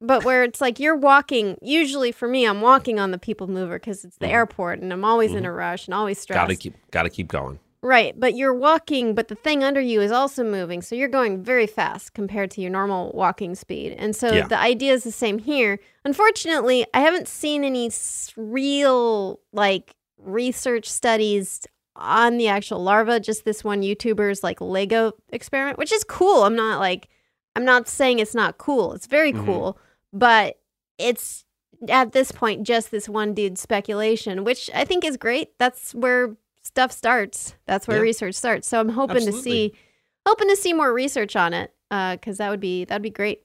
but where it's like you're walking usually for me i'm walking on the people mover because it's the Mhm. airport and i'm always in a rush and always stressed Gotta keep gotta keep going. Right but you're walking but the thing under you is also moving so you're going very fast compared to your normal walking speed and so Yeah. the idea is the same here unfortunately i haven't seen any real like research studies on the actual larva just this one youtuber's like lego experiment which is cool i'm not like i'm not saying it's not cool it's very Mhm. cool but it's at this point just this one dude's speculation which i think is great that's where stuff starts that's where Yeah. research starts so i'm hoping to see hoping to see more research on it because that would be that'd be great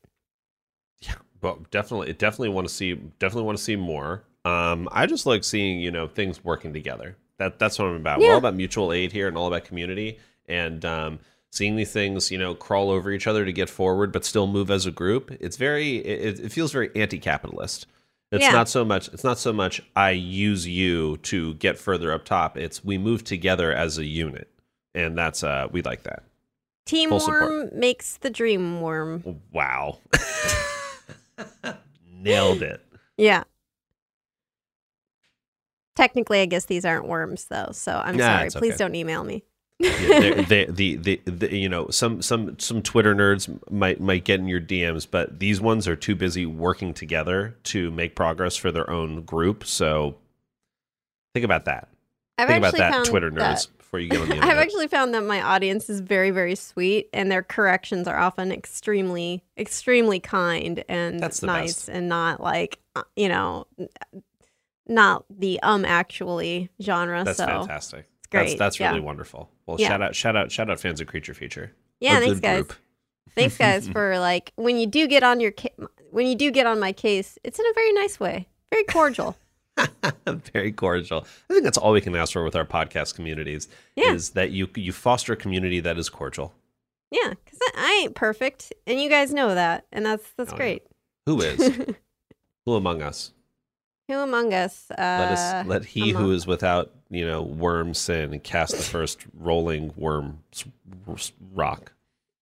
Yeah, But definitely definitely want to see definitely want to see more. Um I just like seeing, you know, things working together. That that's what I'm about. We're all about mutual aid here and all about community and um seeing these things, you know, crawl over each other to get forward but still move as a group. It's very it, it feels very anti-capitalist. It's Yeah. not so much it's not so much I use you to get further up top. It's we move together as a unit. And that's uh we like that. team Full support. worm makes the dream worm Wow. Nailed it. yeah technically i guess these aren't worms though so i'm Nah, sorry it's please okay. don't email me they, the, the, the, you know, some, some, some Twitter nerds might, might get in your DMs, but these ones are too busy working together to make progress for their own group. So think about that. i've think about that, found Twitter that- nerds, before you get on the internet. I've actually found that my audience is very, very sweet, and their corrections are often extremely, extremely kind and That's nice, best. and not like uh, you know, not the um actually genre. That's so fantastic. It's great. That's, that's yeah. really wonderful. Well, Yeah. shout out, shout out, shout out fans of Creature Feature. yeah. A Thanks, guys. group. Thanks, guys, for like when you do get on your ca- when you do get on my case, it's in a very nice way, very cordial. Very cordial. I think that's all we can ask for with our podcast communities Yeah. is that you you foster a community that is cordial. yeah, because I, I ain't perfect, and you guys know that, and that's that's Oh, yeah. great. Who is? Who among us? Who among us? Uh, Let us let he who among- is without you know worm sin and cast the first rolling worm rock.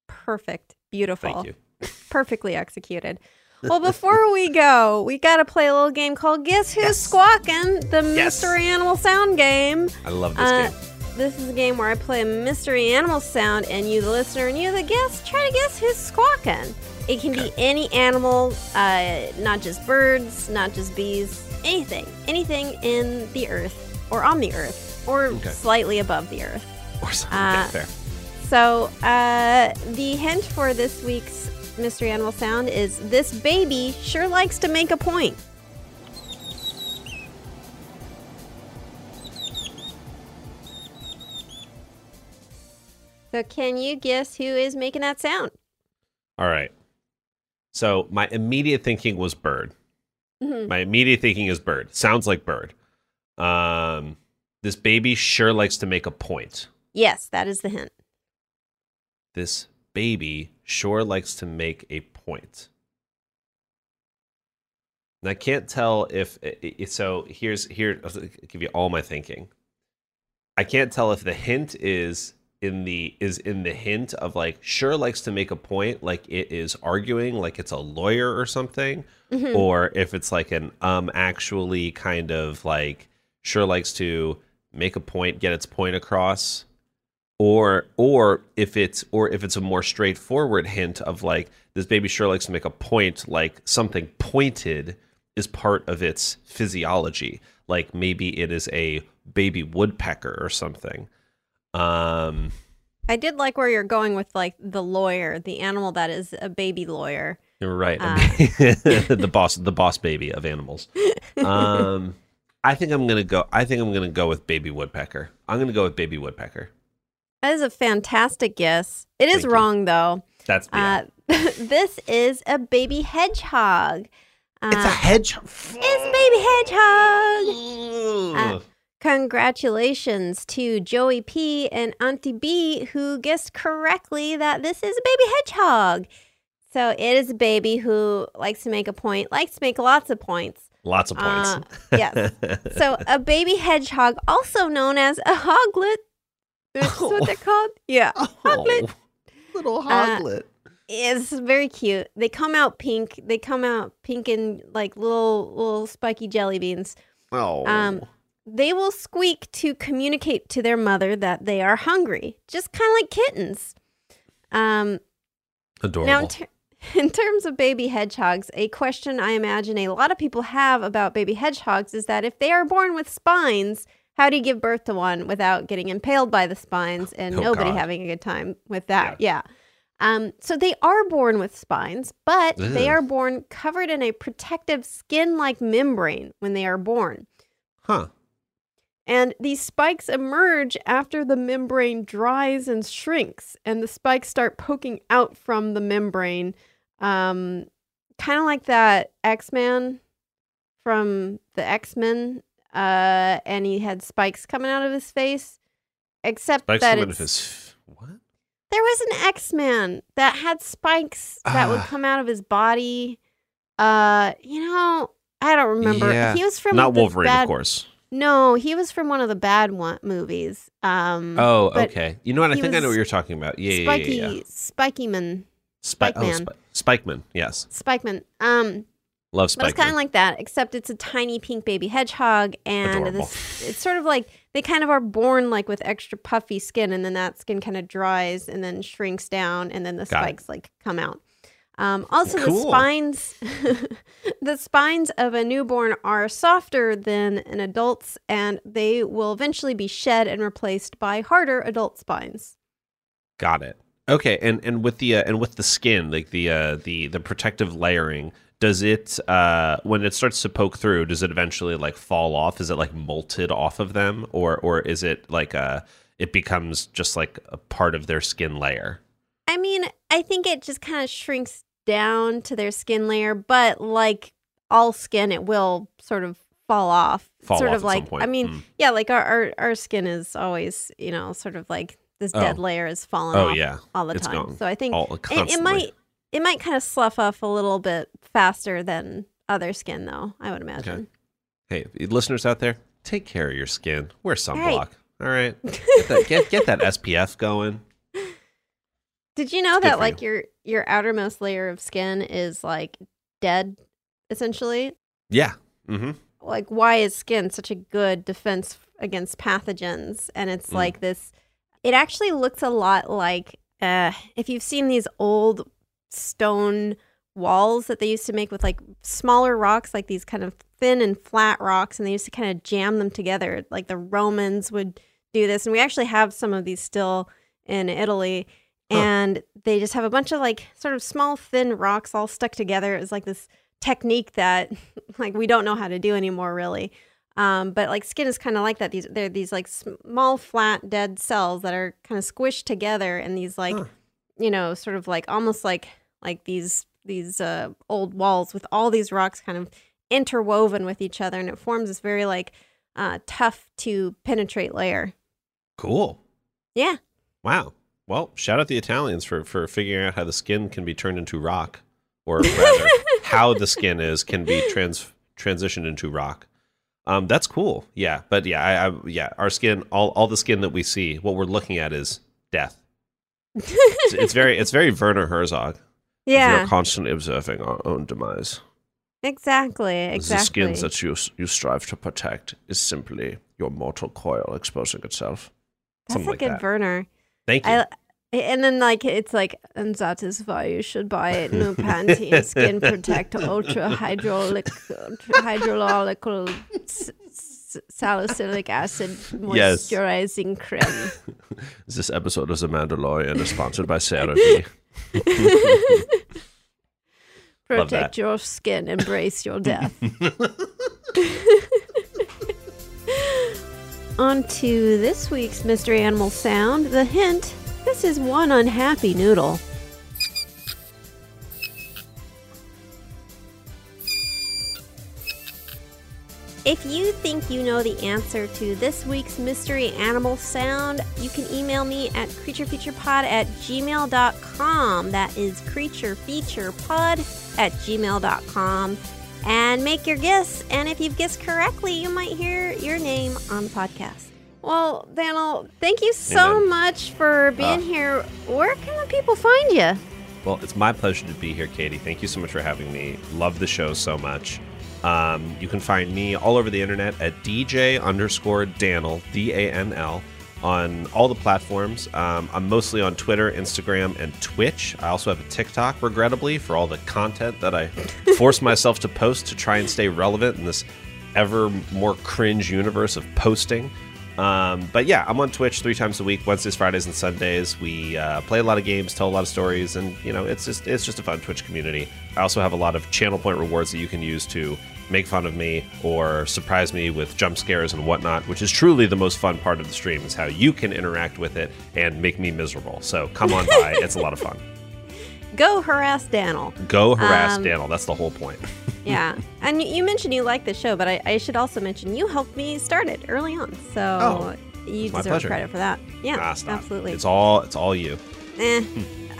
Perfect. Beautiful. Thank you. Perfectly executed. Well, before we go, we got to play a little game called Guess Who's Yes. Squawking, the Yes. mystery animal sound game. I love this Uh, game. This is a game where I play a mystery animal sound, and you, the listener, and you, the guest, try to guess who's squawking. It can be any animal, uh, not just birds, not just bees, anything. Anything in the earth, or on the earth, or Okay. slightly above the earth. Or something. uh, fair. So, uh, the hint for this week's mystery animal sound is this baby sure likes to make a point. So, can you guess who is making that sound? All right. So my immediate thinking was bird. Mhm. My immediate thinking is bird. Sounds like bird. Um, this baby sure likes to make a point. Yes, that is the hint. This baby sure likes to make a point. And I can't tell if so. Here's here. I'll give you all my thinking. I can't tell if the hint is in the is in the hint of like sure likes to make a point, like it is arguing, like it's a lawyer or something, Mhm. or if it's like an um actually kind of like sure likes to make a point, get its point across, or or if it's or if it's a more straightforward hint of like this baby sure likes to make a point, like something pointed is part of its physiology, like maybe it is a baby woodpecker or something. Um, I did like where you're going with like the lawyer, the animal that is a baby lawyer. Right. Ah. the boss, the boss baby of animals. Um, I think I'm gonna go. I think I'm gonna go with baby woodpecker. I'm gonna go with baby woodpecker. That is a fantastic guess. It is Thank you. wrong though. That's. Uh, this is a baby hedgehog. Uh, it's a hedgehog. it's baby hedgehog. Uh, congratulations to Joey P and Auntie B who guessed correctly that this is a baby hedgehog. So it is a baby who likes to make a point, likes to make lots of points. Lots of Uh, points. yes. So a baby hedgehog, also known as a hoglet, that's what they're called. Yeah, hoglet. Oh, little Uh, hoglet. It's very cute. They come out pink. They come out pink and like little little spiky jelly beans. oh, Um, they will squeak to communicate to their mother that they are hungry, just kind of like kittens. Um, adorable. now, ter- in terms of baby hedgehogs, a question I imagine a lot of people have about baby hedgehogs is that if they are born with spines, how do you give birth to one without getting impaled by the spines and Oh, nobody God. having a good time with that? Yeah. Um, so they are born with spines, but they are born covered in a protective skin like membrane when they are born. huh? And these spikes emerge after the membrane dries and shrinks, and the spikes start poking out from the membrane, um, kind of like that X Man from the X Men, uh, and he had spikes coming out of his face. Except Spikes that coming his what? there was an X Man that had spikes that would Ah. come out of his body. Uh, you know, I don't remember. Yeah. He was from Not Wolverine, bad of course. no, he was from one of the bad one movies. Um, Oh, okay. You know what? I think I know what you're talking about. Yeah, yeah, Spiky, yeah, yeah. Spiky Man, Spike, oh. Sp- Spikeman. Yes, Spikeman. Um, love but it's kind of like that, except it's a tiny pink baby hedgehog, and this it's sort of like they kind of are born like with extra puffy skin, and then that skin kind of dries and then shrinks down, and then the Got it. spikes like come out. Um, also, the spines, the spines of a newborn are softer than an adult's, and they will eventually be shed and replaced by harder adult spines. Got it. Okay, and and with the uh, and with the skin, like the uh, the the protective layering, does it uh, when it starts to poke through, does it eventually like fall off? Is it like molted off of them, or or is it like uh it becomes just like a part of their skin layer? I mean, I think it just kind of shrinks down to their skin layer, but like all skin, it will sort of fall off. Fall sort off of at some like, point. I mean, Mm. yeah, like our, our our skin is always, you know, sort of like this dead Oh. layer is falling Oh off yeah, all the it's time. gone. So I think all it, it might it might kind of slough off a little bit faster than other skin, though. I would imagine. Hey, listeners out there, take care of your skin. Wear sunblock. All right. Get that, get, get that SPF going. Did you know It's that like your your outermost layer of skin is like dead essentially? Yeah. Mm-hmm. Like why is skin such a good defense against pathogens? And it's Mm. like this it actually looks a lot like uh if you've seen these old stone walls that they used to make with like smaller rocks like these kind of thin and flat rocks and they used to kind of jam them together like the Romans would do this and we actually have some of these still in Italy Huh. and they just have a bunch of like sort of small thin rocks all stuck together It was like this technique that like we don't know how to do anymore really um, but like skin is kind of like that these they're these like small flat dead cells that are kind of squished together and these like Huh. you know sort of like almost like like these these uh, old walls with all these rocks kind of interwoven with each other and it forms this very like uh, tough to penetrate layer Cool. yeah Wow. Well, shout out the Italians for for figuring out how the skin can be turned into rock, or rather, how the skin is can be trans transitioned into rock. Um, that's cool. Yeah, but yeah, I, I yeah, our skin, all all the skin that we see, what we're looking at is death. It's, it's very it's very Werner Herzog. Yeah are constantly observing our own demise. exactly Exactly. The skins that you you strive to protect is simply your mortal coil exposing itself. that's something a like good that. Werner Thank you. I, and then like it's like and that is why you should buy new Pantene Skin Protect Ultra Hydraulic s- s- Salicylic Acid Yes. Moisturizing Cream. This episode of The Mandalorian is sponsored by CeraVe. Protect your skin, embrace your death. On to this week's mystery animal sound. The hint this is one unhappy noodle. If you think you know the answer to this week's mystery animal sound, you can email me at creaturefeaturepod at gmail.com. That is creaturefeaturepod at gmail.com. And make your guess. And if you've guessed correctly, you might hear your name on the podcast. Well, Daniel, thank you so Amen. much for being Ah. here. Where can the people find you? Well, it's my pleasure to be here, Katie. Thank you so much for having me. Love the show so much. Um, you can find me all over the internet at DJ underscore Danil, D A N L, on all the platforms. Um, I'm mostly on Twitter, Instagram, and Twitch. I also have a TikTok, regrettably, for all the content that I force myself to post to try and stay relevant in this ever more cringe universe of posting. Um, but yeah, I'm on Twitch three times a week, Wednesdays, Fridays, and Sundays. We uh, play a lot of games, tell a lot of stories, and you know, it's just it's just a fun Twitch community. I also have a lot of channel point rewards that you can use to make fun of me or surprise me with jump scares and whatnot, which is truly the most fun part of the stream. Is how you can interact with it and make me miserable. So come on by; it's a lot of fun. Go harass Daniel. Go harass Um, Daniel. That's the whole point. Yeah. and you, mentioned you like the show, but I, I should also mention you helped me start it early on. So Oh, you deserve pleasure. credit for that. Yeah, Ah, stop. absolutely. It's all it's all you. eh,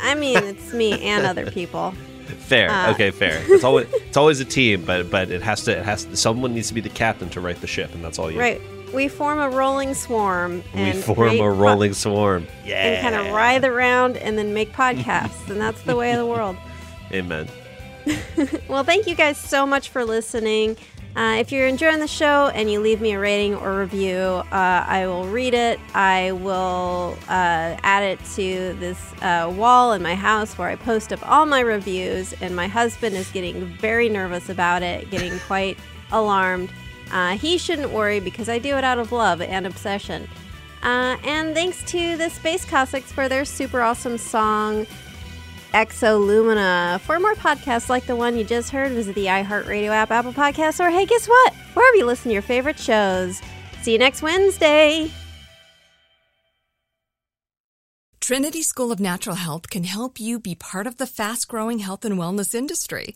I mean, it's me and other people. Fair. Uh, okay, fair. It's always it's always a team, but but it has to it has to, someone needs to be the captain to right the ship, and that's all you. Right. We form a rolling swarm And We form a po- rolling swarm. Yeah. and kind of writhe around and then make podcasts, and that's the way of the world. Amen. Well, thank you guys so much for listening. Uh, if you're enjoying the show and you leave me a rating or review, uh, I will read it. I will uh, add it to this uh, wall in my house where I post up all my reviews. And my husband is getting very nervous about it, getting quite alarmed. Uh, he shouldn't worry because I do it out of love and obsession. Uh, and thanks to the Space Cossacks for their super awesome song. Exolumina. For more podcasts like the one you just heard, visit the iHeartRadio app, Apple Podcasts, or hey, guess what? Wherever you listen to your favorite shows. See you next Wednesday. Trinity School of Natural Health can help you be part of the fast growing health and wellness industry.